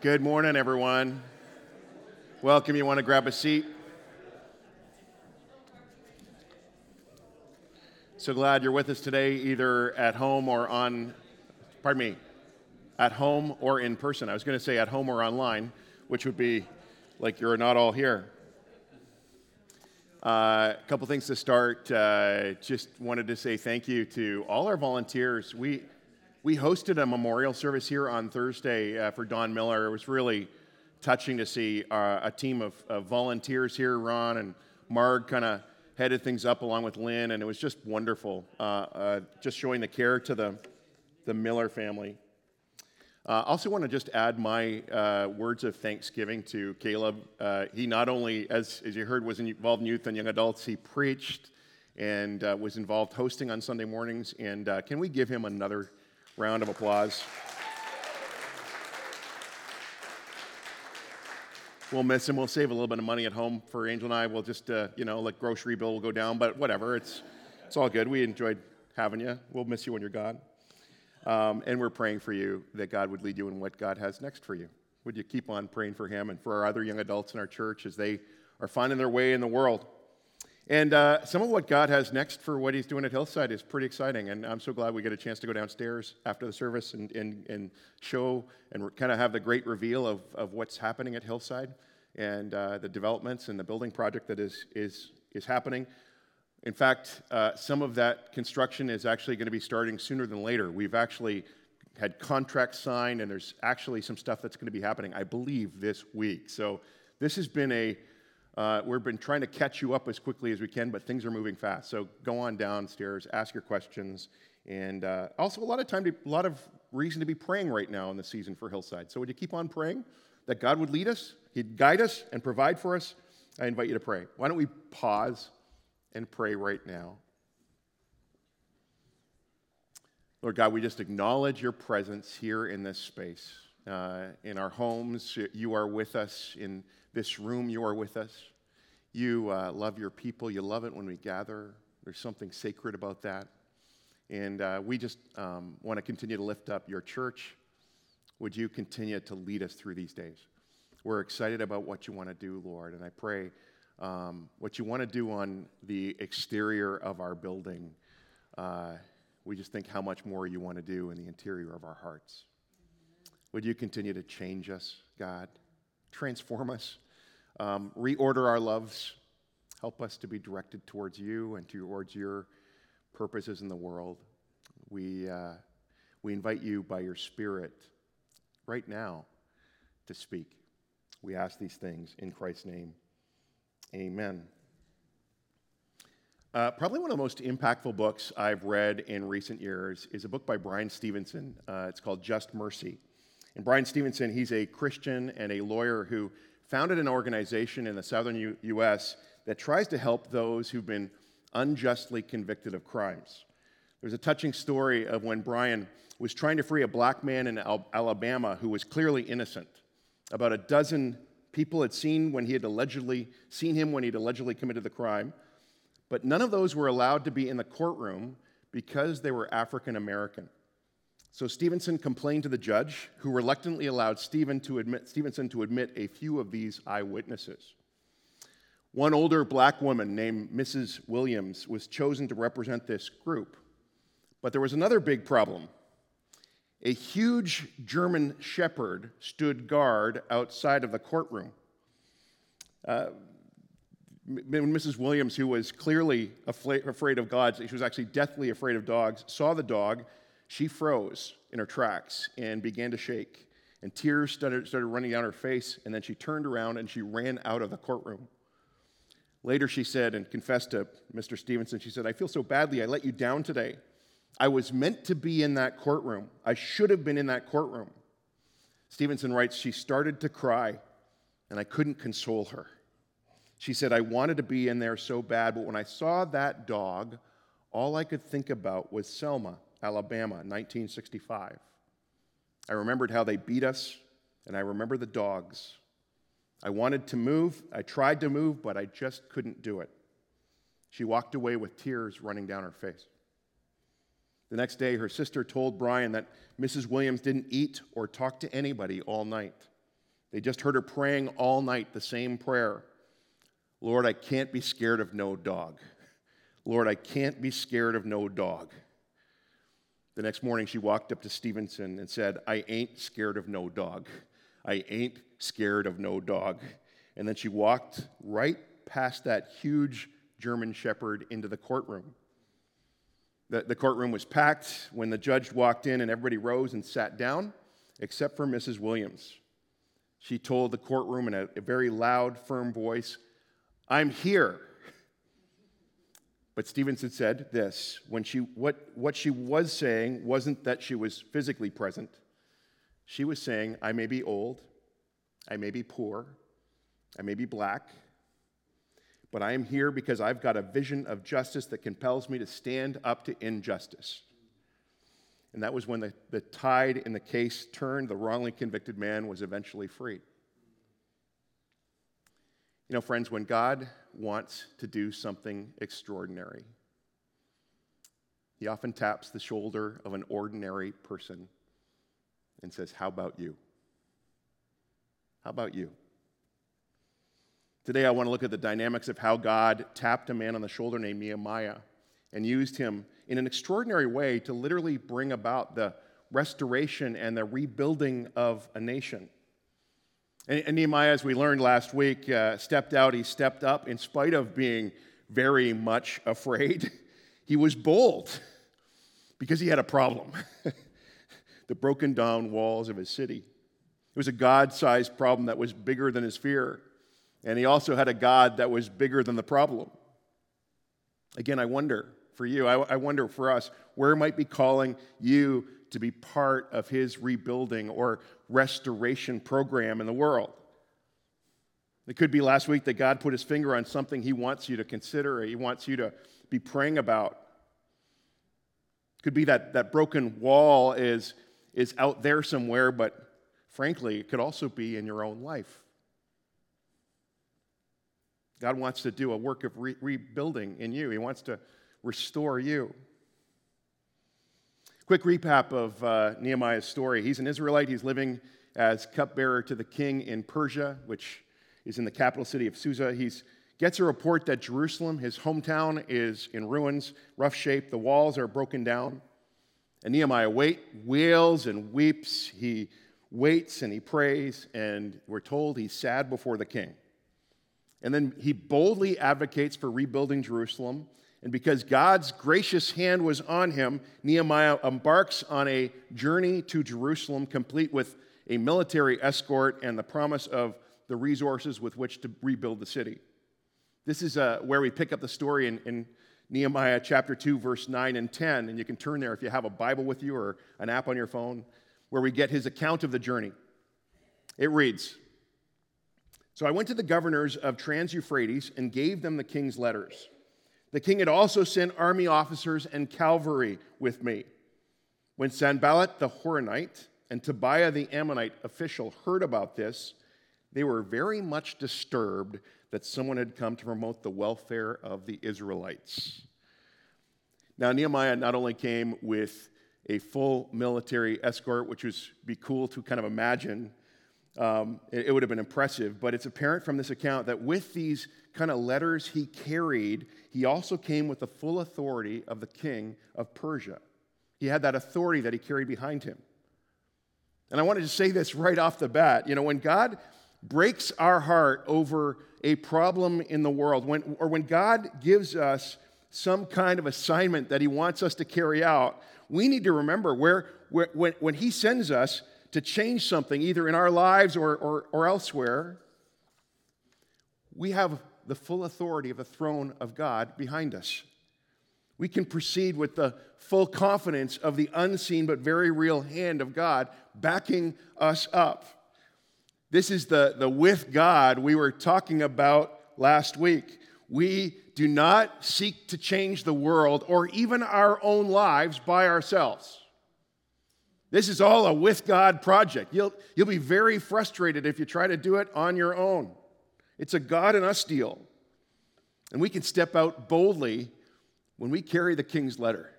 Good morning, everyone. Welcome. You want to grab a seat? So glad you're with us today, either at home or on, pardon me, at home or in person. I was going to say at home or online, which would be like you're not all here. A uh, couple things to start. Uh, just wanted to say thank you to all our volunteers. We we hosted a memorial service here on Thursday uh, for Don Miller. It was really touching to see uh, a team of, of, volunteers here. Ron and Marg kind of headed things up along with Lynn, and it was just wonderful, uh, uh just showing the care to the, the Miller family. I uh, also want to just add my uh, words of thanksgiving to Caleb. he not only, as, as you heard, was involved in youth and young adults, he preached and was involved hosting on Sunday mornings. And can we give him another round of applause. We'll miss him. We'll save a little bit of money at home for Angel and I. We'll just, uh, you know, like grocery bill will go down, but whatever. It's, it's all good. We enjoyed having you. We'll miss you when you're gone. Um, and we're praying for you that God would lead you in what God has next for you. Would you keep on praying for him and for our other young adults in our church as they are finding their way in the world? And uh, some of what God has next for what He's doing at Hillside is pretty exciting. And I'm so glad we get a chance to go downstairs after the service and, and, and show and kind of have the great reveal of, of what's happening at Hillside and uh, the developments and the building project that is, is, is happening. In fact, uh, some of that construction is actually going to be starting sooner than later. We've actually had contracts signed, and there's actually some stuff that's going to be happening, I believe, this week. So this has been a uh, we've been trying to catch you up as quickly as we can, but things are moving fast. So go on downstairs, ask your questions, and uh, also a lot of time, to, a lot of reason to be praying right now in the season for Hillside. So would you keep on praying that God would lead us, He'd guide us, and provide for us? I invite you to pray. Why don't we pause and pray right now? Lord God, we just acknowledge your presence here in this space. Uh, in our homes, you are with us in this room, you are with us. You uh, love your people. You love it when we gather. There's something sacred about that. And uh, we just um, want to continue to lift up your church. Would you continue to lead us through these days? We're excited about what you want to do, Lord. And I pray um, what you want to do on the exterior of our building. Uh, we just think how much more you want to do in the interior of our hearts. Would you continue to change us, God? transform us, um, reorder our loves, help us to be directed towards you and towards your purposes in the world. We, uh, we invite you by your Spirit right now to speak. We ask these things in Christ's name. Amen. Uh, probably one of the most impactful books I've read in recent years is a book by Bryan Stevenson. Uh, it's called Just Mercy. And Bryan Stevenson, he's a Christian and a lawyer who founded an organization in the southern U- U.S. that tries to help those who've been unjustly convicted of crimes. There's a touching story of when Bryan was trying to free a black man in Al- Alabama who was clearly innocent. About a dozen people had seen when he had allegedly seen him when he'd allegedly committed the crime, but none of those were allowed to be in the courtroom because they were African American. So Stevenson complained to the judge, who reluctantly allowed to admit, Stevenson to admit a few of these eyewitnesses. One older black woman named Mrs. Williams was chosen to represent this group. But there was another big problem. A huge German shepherd stood guard outside of the courtroom. Uh, Mrs. Williams, who was clearly afraid of God, she was actually deathly afraid of dogs, saw the dog she froze in her tracks and began to shake, and tears started, started running down her face, and then she turned around and she ran out of the courtroom. Later, she said and confessed to Mr. Stevenson, she said, I feel so badly, I let you down today. I was meant to be in that courtroom. I should have been in that courtroom. Stevenson writes, She started to cry, and I couldn't console her. She said, I wanted to be in there so bad, but when I saw that dog, all I could think about was Selma Alabama, 1965. I remembered how they beat us, and I remember the dogs. I wanted to move. I tried to move, but I just couldn't do it. She walked away with tears running down her face. The next day, her sister told Bryan that Mrs. Williams didn't eat or talk to anybody all night. They just heard her praying all night the same prayer Lord, I can't be scared of no dog. Lord, I can't be scared of no dog. The next morning, she walked up to Stevenson and said, I ain't scared of no dog. I ain't scared of no dog. And then she walked right past that huge German shepherd into the courtroom. The, the courtroom was packed when the judge walked in, and everybody rose and sat down, except for Mrs. Williams. She told the courtroom in a, a very loud, firm voice, I'm here. But Stevenson said this when she, what, what she was saying wasn't that she was physically present. She was saying, I may be old, I may be poor, I may be black, but I am here because I've got a vision of justice that compels me to stand up to injustice. And that was when the, the tide in the case turned. The wrongly convicted man was eventually freed. You know, friends, when God wants to do something extraordinary, He often taps the shoulder of an ordinary person and says, How about you? How about you? Today, I want to look at the dynamics of how God tapped a man on the shoulder named Nehemiah and used him in an extraordinary way to literally bring about the restoration and the rebuilding of a nation. And, and Nehemiah, as we learned last week, uh, stepped out, he stepped up in spite of being very much afraid. he was bold because he had a problem the broken down walls of his city. It was a God sized problem that was bigger than his fear. And he also had a God that was bigger than the problem. Again, I wonder for you, I, I wonder for us, where might be calling you to be part of his rebuilding or restoration program in the world. It could be last week that God put his finger on something he wants you to consider, or he wants you to be praying about. It could be that that broken wall is, is out there somewhere, but frankly, it could also be in your own life. God wants to do a work of re- rebuilding in you, He wants to restore you. Quick recap of uh, Nehemiah's story. He's an Israelite. He's living as cupbearer to the king in Persia, which is in the capital city of Susa. He gets a report that Jerusalem, his hometown, is in ruins, rough shape. The walls are broken down. And Nehemiah wait, wails and weeps. He waits and he prays, and we're told he's sad before the king. And then he boldly advocates for rebuilding Jerusalem and because God's gracious hand was on him, Nehemiah embarks on a journey to Jerusalem, complete with a military escort and the promise of the resources with which to rebuild the city. This is uh, where we pick up the story in, in Nehemiah chapter 2, verse 9 and 10. And you can turn there if you have a Bible with you or an app on your phone, where we get his account of the journey. It reads So I went to the governors of Trans Euphrates and gave them the king's letters. The king had also sent army officers and cavalry with me. When Sanballat the Horonite and Tobiah the Ammonite official heard about this, they were very much disturbed that someone had come to promote the welfare of the Israelites. Now, Nehemiah not only came with a full military escort, which would be cool to kind of imagine, um, it, it would have been impressive, but it's apparent from this account that with these kind of letters he carried, he also came with the full authority of the king of Persia. He had that authority that he carried behind him. And I wanted to say this right off the bat. You know, when God breaks our heart over a problem in the world, when, or when God gives us some kind of assignment that he wants us to carry out, we need to remember where, where when, when he sends us to change something, either in our lives or, or, or elsewhere, we have the full authority of the throne of God behind us. We can proceed with the full confidence of the unseen but very real hand of God backing us up. This is the, the with God we were talking about last week. We do not seek to change the world or even our own lives by ourselves. This is all a with God project. You'll, you'll be very frustrated if you try to do it on your own. It's a God and us deal. And we can step out boldly when we carry the king's letter.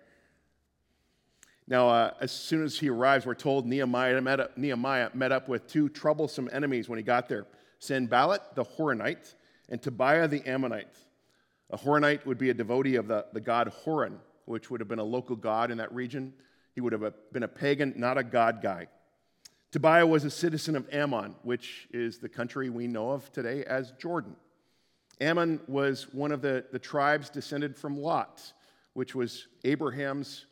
Now, uh, as soon as he arrives, we're told Nehemiah met, up, Nehemiah met up with two troublesome enemies when he got there Sanballat the Horonite and Tobiah the Ammonite. A Horonite would be a devotee of the, the god Horon, which would have been a local god in that region. He would have been a pagan, not a God guy. Tobiah was a citizen of Ammon, which is the country we know of today as Jordan. Ammon was one of the, the tribes descended from Lot, which was Abraham's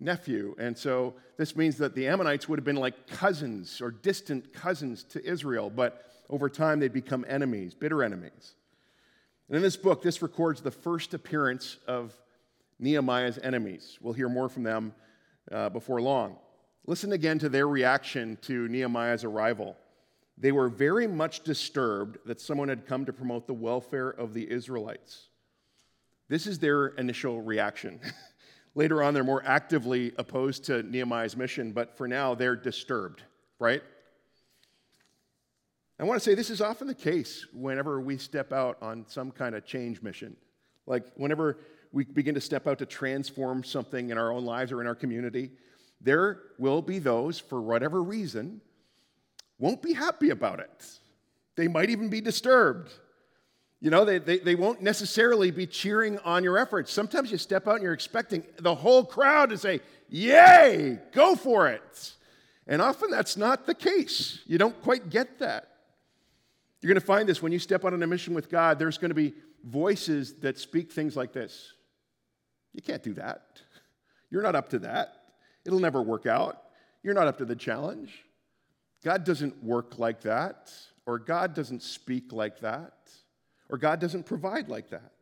nephew. And so this means that the Ammonites would have been like cousins or distant cousins to Israel, but over time they'd become enemies, bitter enemies. And in this book, this records the first appearance of Nehemiah's enemies. We'll hear more from them uh, before long. Listen again to their reaction to Nehemiah's arrival. They were very much disturbed that someone had come to promote the welfare of the Israelites. This is their initial reaction. Later on, they're more actively opposed to Nehemiah's mission, but for now, they're disturbed, right? I want to say this is often the case whenever we step out on some kind of change mission. Like whenever we begin to step out to transform something in our own lives or in our community, there will be those, for whatever reason, won't be happy about it. They might even be disturbed. You know, they, they, they won't necessarily be cheering on your efforts. Sometimes you step out and you're expecting the whole crowd to say, Yay, go for it. And often that's not the case. You don't quite get that. You're going to find this when you step out on a mission with God, there's going to be voices that speak things like this You can't do that. You're not up to that. It'll never work out. You're not up to the challenge. God doesn't work like that, or God doesn't speak like that, or God doesn't provide like that.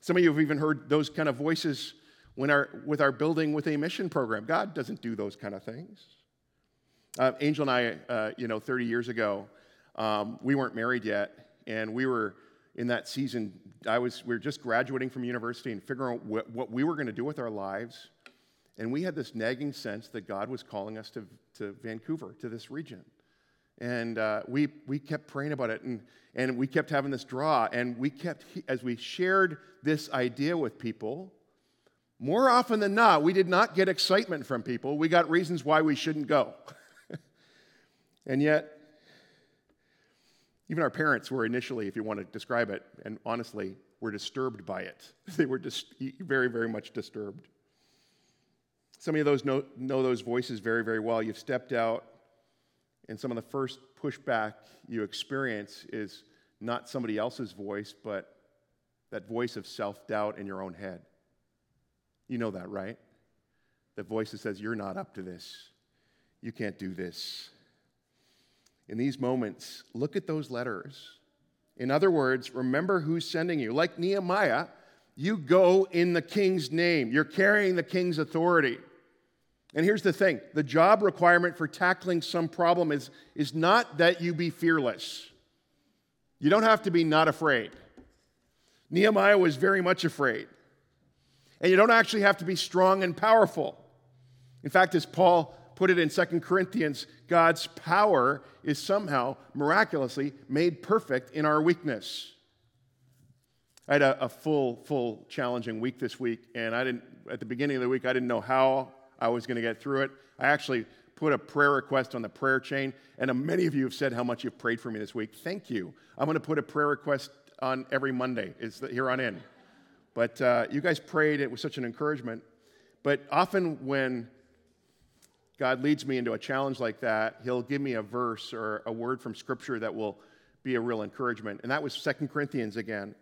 Some of you have even heard those kind of voices when our, with our building with a mission program. God doesn't do those kind of things. Uh, Angel and I, uh, you know, 30 years ago, um, we weren't married yet, and we were in that season. I was, we were just graduating from university and figuring out what, what we were going to do with our lives. And we had this nagging sense that God was calling us to, to Vancouver, to this region. And uh, we, we kept praying about it, and, and we kept having this draw. And we kept, as we shared this idea with people, more often than not, we did not get excitement from people. We got reasons why we shouldn't go. and yet, even our parents were initially, if you want to describe it, and honestly, were disturbed by it. They were just very, very much disturbed. Some of those know, know those voices very, very well. You've stepped out, and some of the first pushback you experience is not somebody else's voice, but that voice of self doubt in your own head. You know that, right? The voice that says, You're not up to this. You can't do this. In these moments, look at those letters. In other words, remember who's sending you. Like Nehemiah, you go in the king's name, you're carrying the king's authority. And here's the thing the job requirement for tackling some problem is, is not that you be fearless. You don't have to be not afraid. Nehemiah was very much afraid. And you don't actually have to be strong and powerful. In fact, as Paul put it in 2 Corinthians, God's power is somehow miraculously made perfect in our weakness. I had a, a, full, full challenging week this week, and I didn't, at the beginning of the week, I didn't know how I was going to get through it. I actually put a prayer request on the prayer chain, and many of you have said how much you've prayed for me this week. Thank you. I'm going to put a prayer request on every Monday, is here on in. But uh, you guys prayed, it was such an encouragement. But often when God leads me into a challenge like that, He'll give me a verse or a word from Scripture that will be a real encouragement. And that was Second Corinthians again,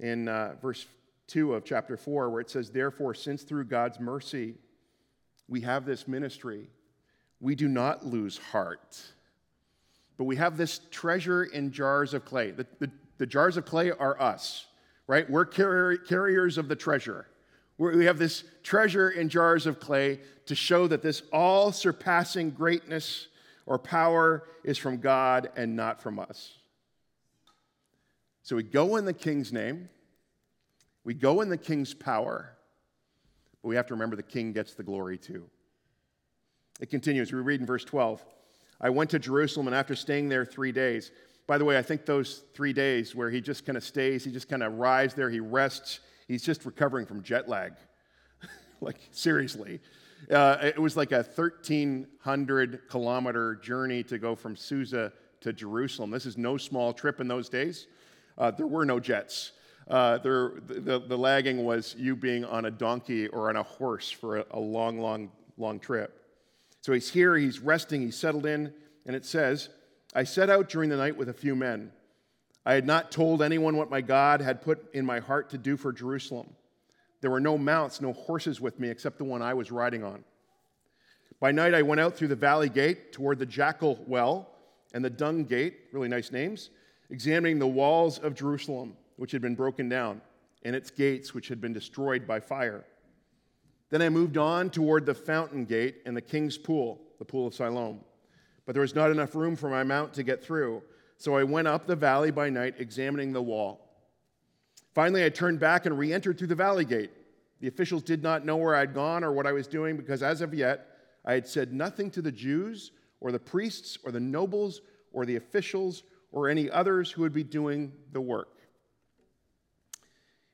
in uh, verse 2 of chapter 4, where it says, Therefore, since through God's mercy we have this ministry, we do not lose heart. But we have this treasure in jars of clay. The, the, the jars of clay are us, right? We're carriers of the treasure. We have this treasure in jars of clay to show that this all surpassing greatness or power is from God and not from us. So we go in the king's name, we go in the king's power, but we have to remember the king gets the glory too. It continues. We read in verse 12 I went to Jerusalem, and after staying there three days, by the way, I think those three days where he just kind of stays, he just kind of arrives there, he rests, He's just recovering from jet lag. like, seriously. Uh, it was like a 1,300 kilometer journey to go from Susa to Jerusalem. This is no small trip in those days. Uh, there were no jets. Uh, there, the, the, lagging was you being on a donkey or on a horse for a, a long, long, long trip. So he's here, he's resting, he's settled in, and it says, I set out during the night with a few men. I had not told anyone what my God had put in my heart to do for Jerusalem. There were no mounts, no horses with me except the one I was riding on. By night, I went out through the valley gate toward the jackal well and the dung gate, really nice names, examining the walls of Jerusalem, which had been broken down, and its gates, which had been destroyed by fire. Then I moved on toward the fountain gate and the king's pool, the pool of Siloam. But there was not enough room for my mount to get through, so I went up the valley by night, examining the wall. Finally, I turned back and re entered through the valley gate. The officials did not know where I'd gone or what I was doing because as of yet, I had said nothing to the Jews or the priests or the nobles or the officials or any others who would be doing the work.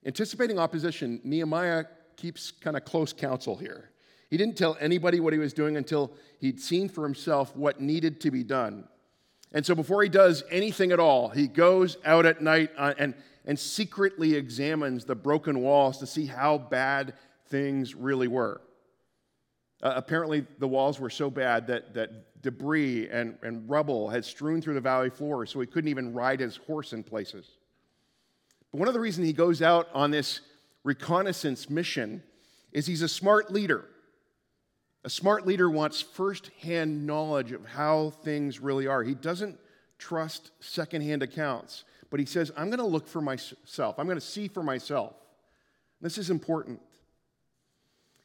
Anticipating opposition, Nehemiah keeps kind of close counsel here. He didn't tell anybody what he was doing until he'd seen for himself what needed to be done. And so before he does anything at all, he goes out at night uh, and, and secretly examines the broken walls to see how bad things really were. Uh, apparently, the walls were so bad that, that debris and, and rubble had strewn through the valley floor, so he couldn't even ride his horse in places. But one of the reasons he goes out on this reconnaissance mission is he's a smart leader. A smart leader wants firsthand knowledge of how things really are. He doesn't trust secondhand accounts, but he says, I'm going to look for myself, I'm going to see for myself. This is important.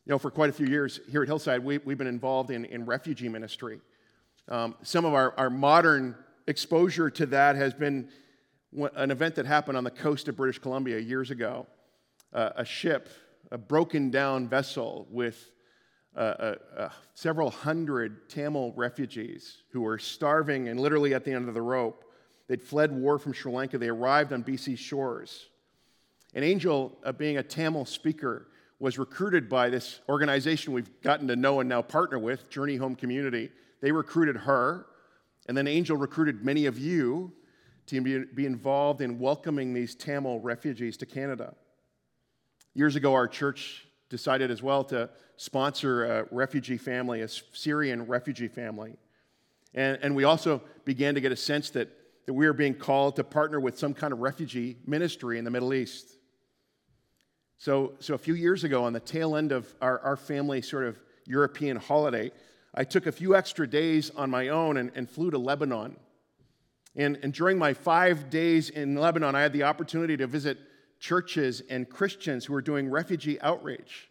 You know, for quite a few years here at Hillside, we, have been involved in, in refugee ministry. Um, some of our, our modern exposure to that has been an event that happened on the coast of British Columbia years ago. Uh, a ship, a broken down vessel with uh, uh, uh, several hundred Tamil refugees who were starving and literally at the end of the rope. They'd fled war from Sri Lanka. They arrived on BC shores. An angel, uh, being a Tamil speaker, was recruited by this organization we've gotten to know and now partner with, Journey Home Community. They recruited her, and then Angel recruited many of you to be involved in welcoming these Tamil refugees to Canada. Years ago, our church decided as well to sponsor a refugee family, a Syrian refugee family. And, and we also began to get a sense that, that we were being called to partner with some kind of refugee ministry in the Middle East. So, so a few years ago, on the tail end of our, our family sort of European holiday, I took a few extra days on my own and, and flew to Lebanon. And, and during my five days in Lebanon, I had the opportunity to visit churches and Christians who were doing refugee outreach,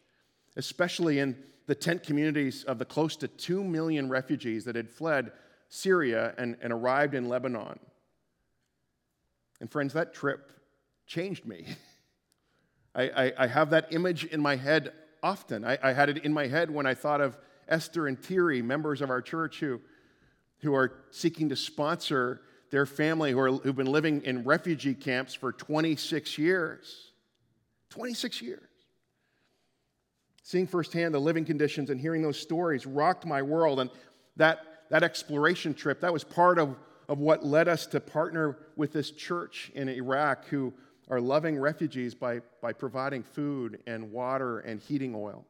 especially in the tent communities of the close to 2 million refugees that had fled Syria and, and arrived in Lebanon. And friends, that trip changed me. I, I, I have that image in my head often. I, I, had it in my head when I thought of Esther and Thierry, members of our church who, who are seeking to sponsor their family who are, who've been living in refugee camps for 26 years. 26 years. Seeing firsthand the living conditions and hearing those stories rocked my world. And that, that exploration trip, that was part of, of what led us to partner with this church in Iraq who are loving refugees by, by providing food and water and heating oil.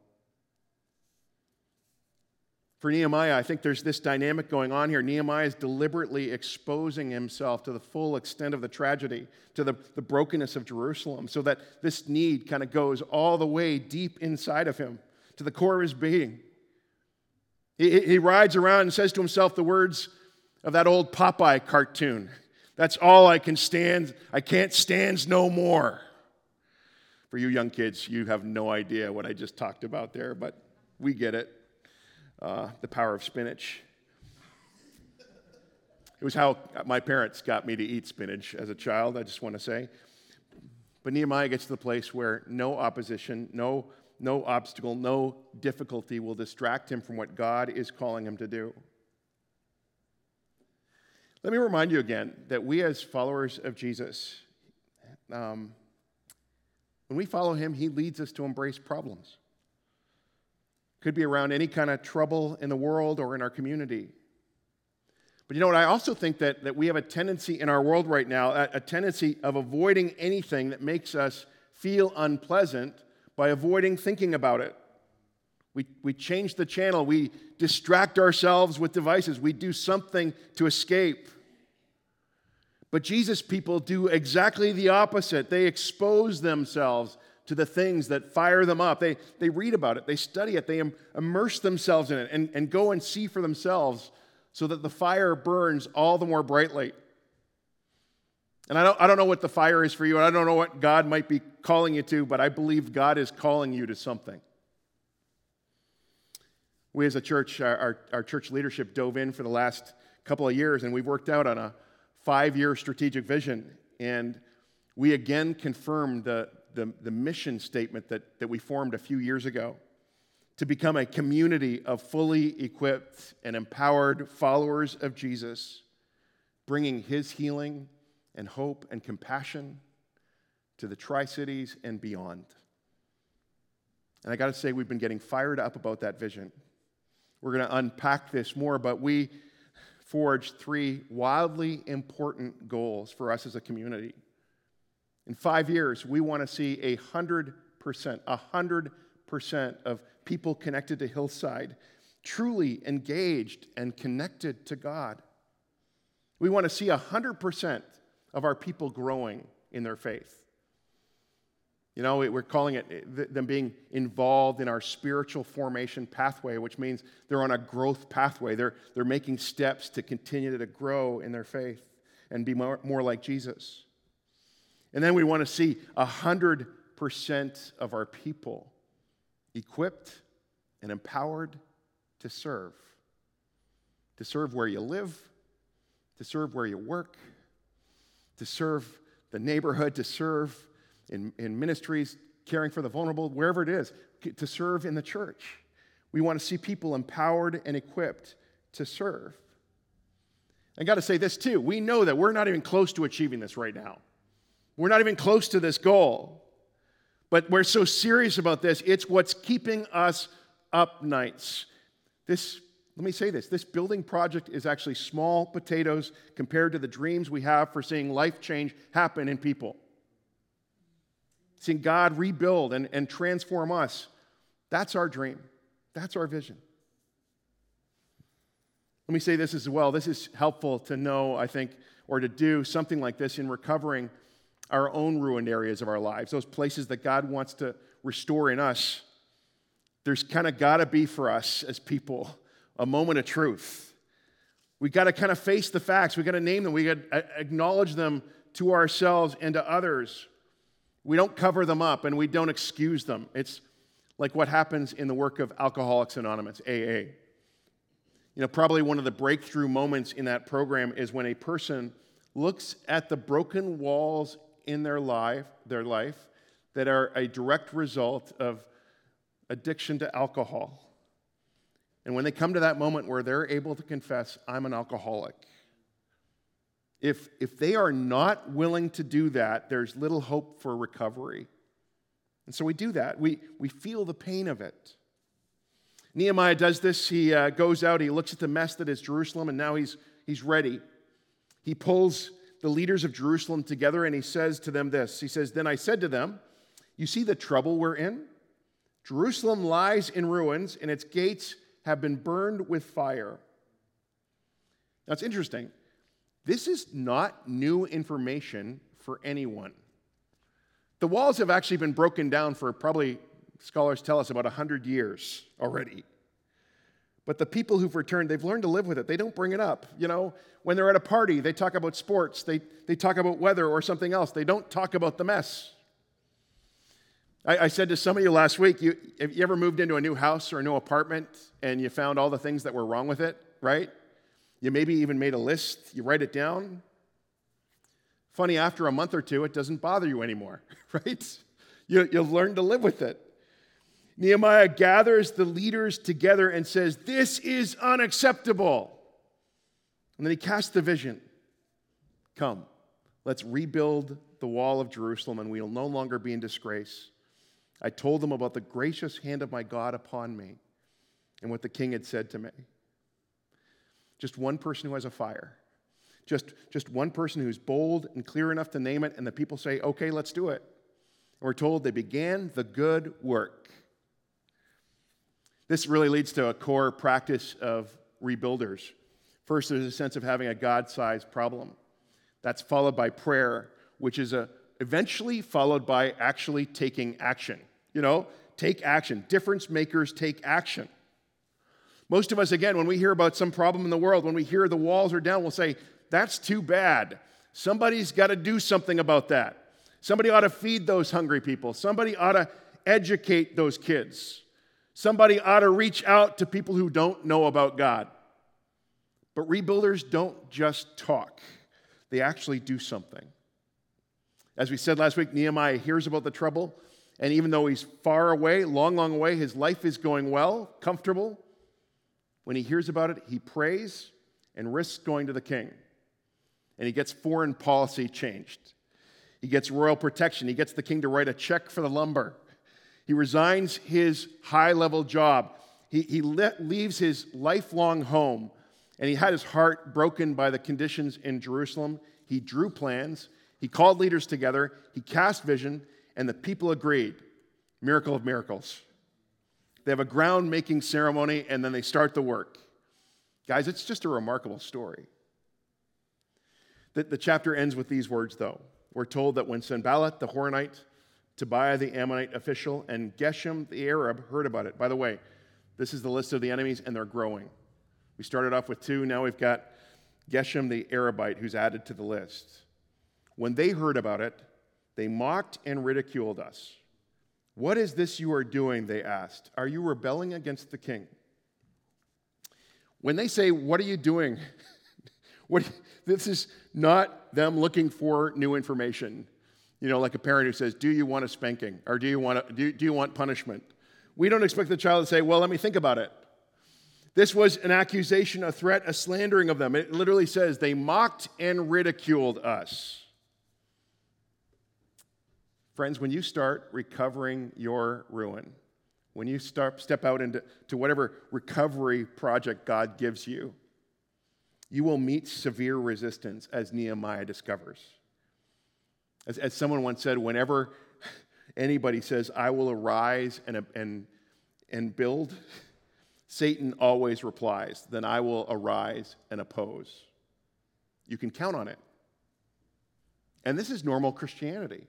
For Nehemiah, I think there's this dynamic going on here. Nehemiah is deliberately exposing himself to the full extent of the tragedy, to the, the brokenness of Jerusalem, so that this need kind of goes all the way deep inside of him, to the core of his being. He, he rides around and says to himself the words of that old Popeye cartoon that's all I can stand. I can't stand no more. For you young kids, you have no idea what I just talked about there, but we get it. Uh, the power of spinach. It was how my parents got me to eat spinach as a child, I just want to say. But Nehemiah gets to the place where no opposition, no, no obstacle, no difficulty will distract him from what God is calling him to do. Let me remind you again that we, as followers of Jesus, um, when we follow him, he leads us to embrace problems. Could be around any kind of trouble in the world or in our community. But you know what? I also think that, that we have a tendency in our world right now, a, a tendency of avoiding anything that makes us feel unpleasant by avoiding thinking about it. We, we change the channel. We distract ourselves with devices. We do something to escape. But Jesus people do exactly the opposite. They expose themselves to the things that fire them up. They, they read about it, they study it, they immerse themselves in it, and, and go and see for themselves so that the fire burns all the more brightly. And I don't, I don't know what the fire is for you, and I don't know what God might be calling you to, but I believe God is calling you to something. We as a church, our, our, our church leadership dove in for the last couple of years, and we've worked out on a five year strategic vision. And we again confirmed the, the, the mission statement that, that we formed a few years ago to become a community of fully equipped and empowered followers of Jesus, bringing his healing and hope and compassion to the Tri Cities and beyond. And I got to say, we've been getting fired up about that vision. We're going to unpack this more, but we forged three wildly important goals for us as a community. In five years, we want to see a hundred percent, a hundred percent of people connected to Hillside, truly engaged and connected to God. We want to see 100% of our people growing in their faith. You know, we're calling it them being involved in our spiritual formation pathway, which means they're on a growth pathway. They're, they're making steps to continue to grow in their faith and be more, more like Jesus. And then we want to see 100% of our people equipped and empowered to serve. To serve where you live, to serve where you work, to serve the neighborhood, to serve in, in ministries, caring for the vulnerable, wherever it is, to serve in the church. We want to see people empowered and equipped to serve. I got to say this too. We know that we're not even close to achieving this right now. We're not even close to this goal. But we're so serious about this, it's what's keeping us up nights. This, let me say this this building project is actually small potatoes compared to the dreams we have for seeing life change happen in people. Seeing God rebuild and, and transform us. That's our dream. That's our vision. Let me say this as well. This is helpful to know, I think, or to do something like this in recovering our own ruined areas of our lives, those places that God wants to restore in us, there's kind of got to be for us as people a moment of truth. We got to kind of face the facts. We got to name them. We got to acknowledge them to ourselves and to others. We don't cover them up and we don't excuse them. It's like what happens in the work of Alcoholics Anonymous, AA. You know, probably one of the breakthrough moments in that program is when a person looks at the broken walls in their life, their life that are a direct result of addiction to alcohol. And when they come to that moment where they're able to confess, I'm an alcoholic, if, if they are not willing to do that, there's little hope for recovery. And so we do that. We, we feel the pain of it. Nehemiah does this. He uh, goes out, he looks at the mess that is Jerusalem, and now he's, he's ready. He pulls the leaders of Jerusalem together and he says to them this He says, Then I said to them, You see the trouble we're in? Jerusalem lies in ruins and its gates have been burned with fire. That's interesting. This is not new information for anyone. The walls have actually been broken down for probably, scholars tell us, about 100 years already. But the people who've returned, they've learned to live with it. They don't bring it up. You know, when they're at a party, they talk about sports, they, they talk about weather or something else. They don't talk about the mess. I, I said to some of you last week, you, have you ever moved into a new house or a new apartment and you found all the things that were wrong with it, right? You maybe even made a list, you write it down. Funny, after a month or two, it doesn't bother you anymore, right? You, you've learned to live with it. Nehemiah gathers the leaders together and says, This is unacceptable. And then he casts the vision Come, let's rebuild the wall of Jerusalem, and we will no longer be in disgrace. I told them about the gracious hand of my God upon me, and what the king had said to me. Just one person who has a fire. Just, just one person who's bold and clear enough to name it, and the people say, okay, let's do it. And we're told they began the good work. This really leads to a core practice of rebuilders. First, there's a sense of having a God sized problem. That's followed by prayer, which is a, eventually followed by actually taking action. You know, take action. Difference makers take action. Most of us, again, when we hear about some problem in the world, when we hear the walls are down, we'll say, that's too bad. Somebody's got to do something about that. Somebody ought to feed those hungry people. Somebody ought to educate those kids. Somebody ought to reach out to people who don't know about God. But rebuilders don't just talk, they actually do something. As we said last week, Nehemiah hears about the trouble, and even though he's far away, long, long away, his life is going well, comfortable. When he hears about it, he prays and risks going to the king. And he gets foreign policy changed. He gets royal protection. He gets the king to write a check for the lumber. He resigns his high level job. He, he le- leaves his lifelong home, and he had his heart broken by the conditions in Jerusalem. He drew plans. He called leaders together. He cast vision, and the people agreed. Miracle of miracles. They have a ground making ceremony, and then they start the work. Guys, it's just a remarkable story. The, the chapter ends with these words, though. We're told that when Sanballat the Horonite, Tobiah the Ammonite official, and Geshem the Arab heard about it. By the way, this is the list of the enemies, and they're growing. We started off with two, now we've got Geshem the Arabite who's added to the list. When they heard about it, they mocked and ridiculed us. What is this you are doing? They asked. Are you rebelling against the king? When they say, What are you doing? what, this is not them looking for new information. You know, like a parent who says, Do you want a spanking? Or do you want, a, do, do you want punishment? We don't expect the child to say, Well, let me think about it. This was an accusation, a threat, a slandering of them. It literally says, They mocked and ridiculed us. Friends, when you start recovering your ruin, when you start, step out into to whatever recovery project God gives you, you will meet severe resistance, as Nehemiah discovers. As, as someone once said, whenever anybody says, I will arise and, and, and build, Satan always replies, Then I will arise and oppose. You can count on it. And this is normal Christianity.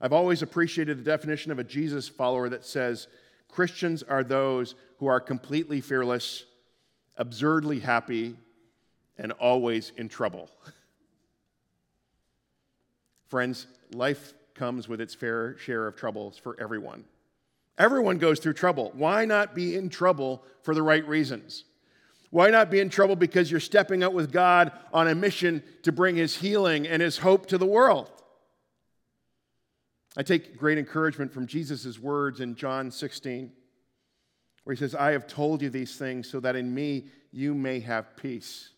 I've always appreciated the definition of a Jesus follower that says Christians are those who are completely fearless, absurdly happy, and always in trouble. Friends, life comes with its fair share of troubles for everyone. Everyone goes through trouble. Why not be in trouble for the right reasons? Why not be in trouble because you're stepping out with God on a mission to bring His healing and His hope to the world? I take great encouragement from Jesus' words in John 16, where He says, I have told you these things so that in me you may have peace.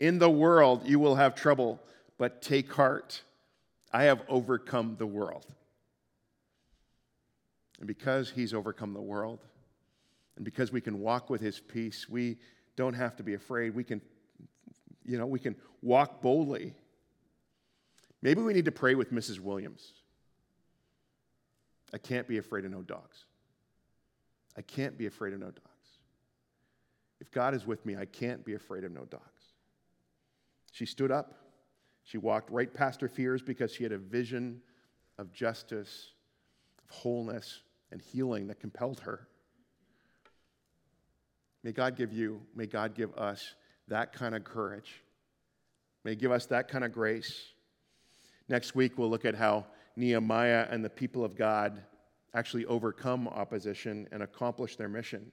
In the world you will have trouble, but take heart. I have overcome the world. And because he's overcome the world, and because we can walk with his peace, we don't have to be afraid. We can, you know, we can walk boldly. Maybe we need to pray with Mrs. Williams. I can't be afraid of no dogs. I can't be afraid of no dogs. If God is with me, I can't be afraid of no dogs. She stood up. She walked right past her fears because she had a vision of justice, of wholeness, and healing that compelled her. May God give you, may God give us that kind of courage. May give us that kind of grace. Next week, we'll look at how Nehemiah and the people of God actually overcome opposition and accomplish their mission.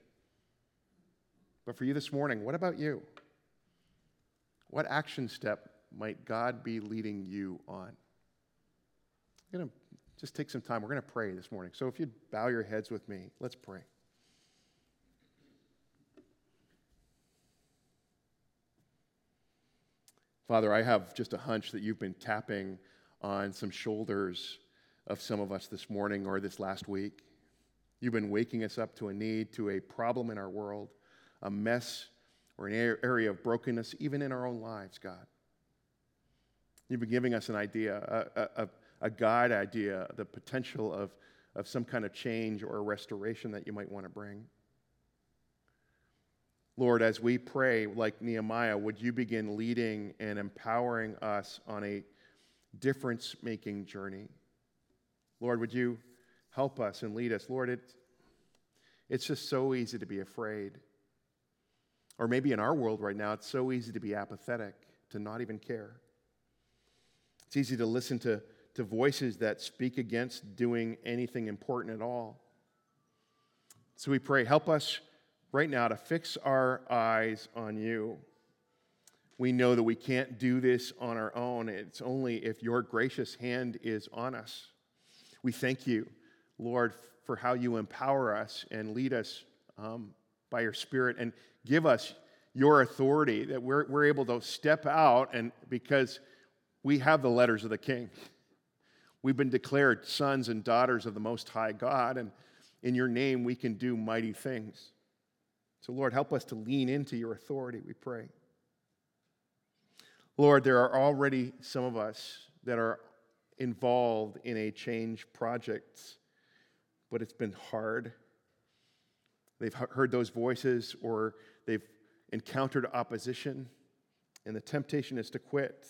But for you this morning, what about you? What action step might God be leading you on? I'm going to just take some time. We're going to pray this morning. So if you'd bow your heads with me, let's pray. Father, I have just a hunch that you've been tapping on some shoulders of some of us this morning or this last week. You've been waking us up to a need, to a problem in our world, a mess or an area of brokenness, even in our own lives, God. You've been giving us an idea, a, a, a God idea, the potential of, of some kind of change or restoration that you might want to bring. Lord, as we pray like Nehemiah, would you begin leading and empowering us on a difference making journey? Lord, would you help us and lead us? Lord, it, it's just so easy to be afraid. Or maybe in our world right now, it's so easy to be apathetic, to not even care. It's easy to listen to, to voices that speak against doing anything important at all. So we pray, help us right now to fix our eyes on you. We know that we can't do this on our own. It's only if your gracious hand is on us. We thank you, Lord, for how you empower us and lead us um, by your Spirit and give us your authority that we're, we're able to step out and because we have the letters of the King. We've been declared sons and daughters of the Most High God, and in your name we can do mighty things. So, Lord, help us to lean into your authority, we pray. Lord, there are already some of us that are involved in a change project, but it's been hard. They've heard those voices or they've encountered opposition, and the temptation is to quit.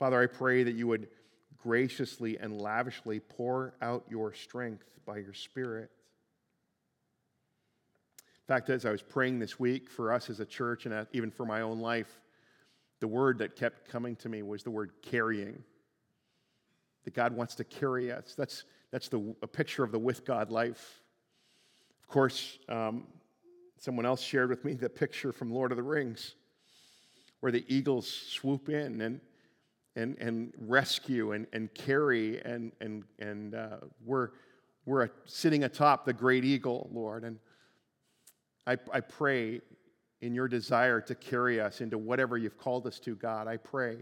Father, I pray that you would graciously and lavishly pour out your strength by your Spirit In fact as I was praying this week for us as a church and even for my own life, the word that kept coming to me was the word carrying. That God wants to carry us. That's, that's the, a picture of the with God life. Of course, um, someone else shared with me the picture from Lord of the Rings, where the eagles swoop in and, and, and rescue and, and carry, and, and, and uh, we're, we're sitting atop the great eagle, Lord. And I, I pray in your desire to carry us into whatever you've called us to, God, I pray,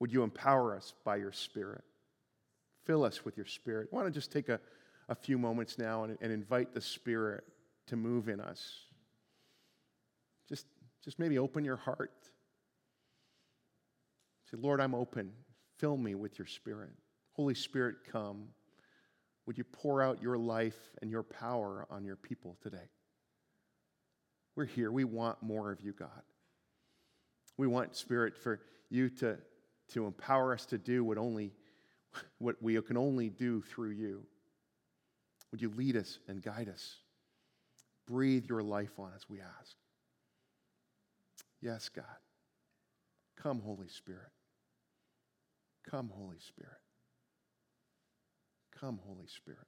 would you empower us by your Spirit? Fill us with your Spirit. I want to just take a, a few moments now and, and invite the Spirit to move in us. Just, just maybe open your heart. Say, Lord, I'm open. Fill me with your Spirit. Holy Spirit, come. Would you pour out your life and your power on your people today? We're here. We want more of you, God. We want, Spirit, for you to, to empower us to do what, only, what we can only do through you. Would you lead us and guide us? Breathe your life on us, we ask. Yes, God. Come, Holy Spirit. Come, Holy Spirit. Come, Holy Spirit.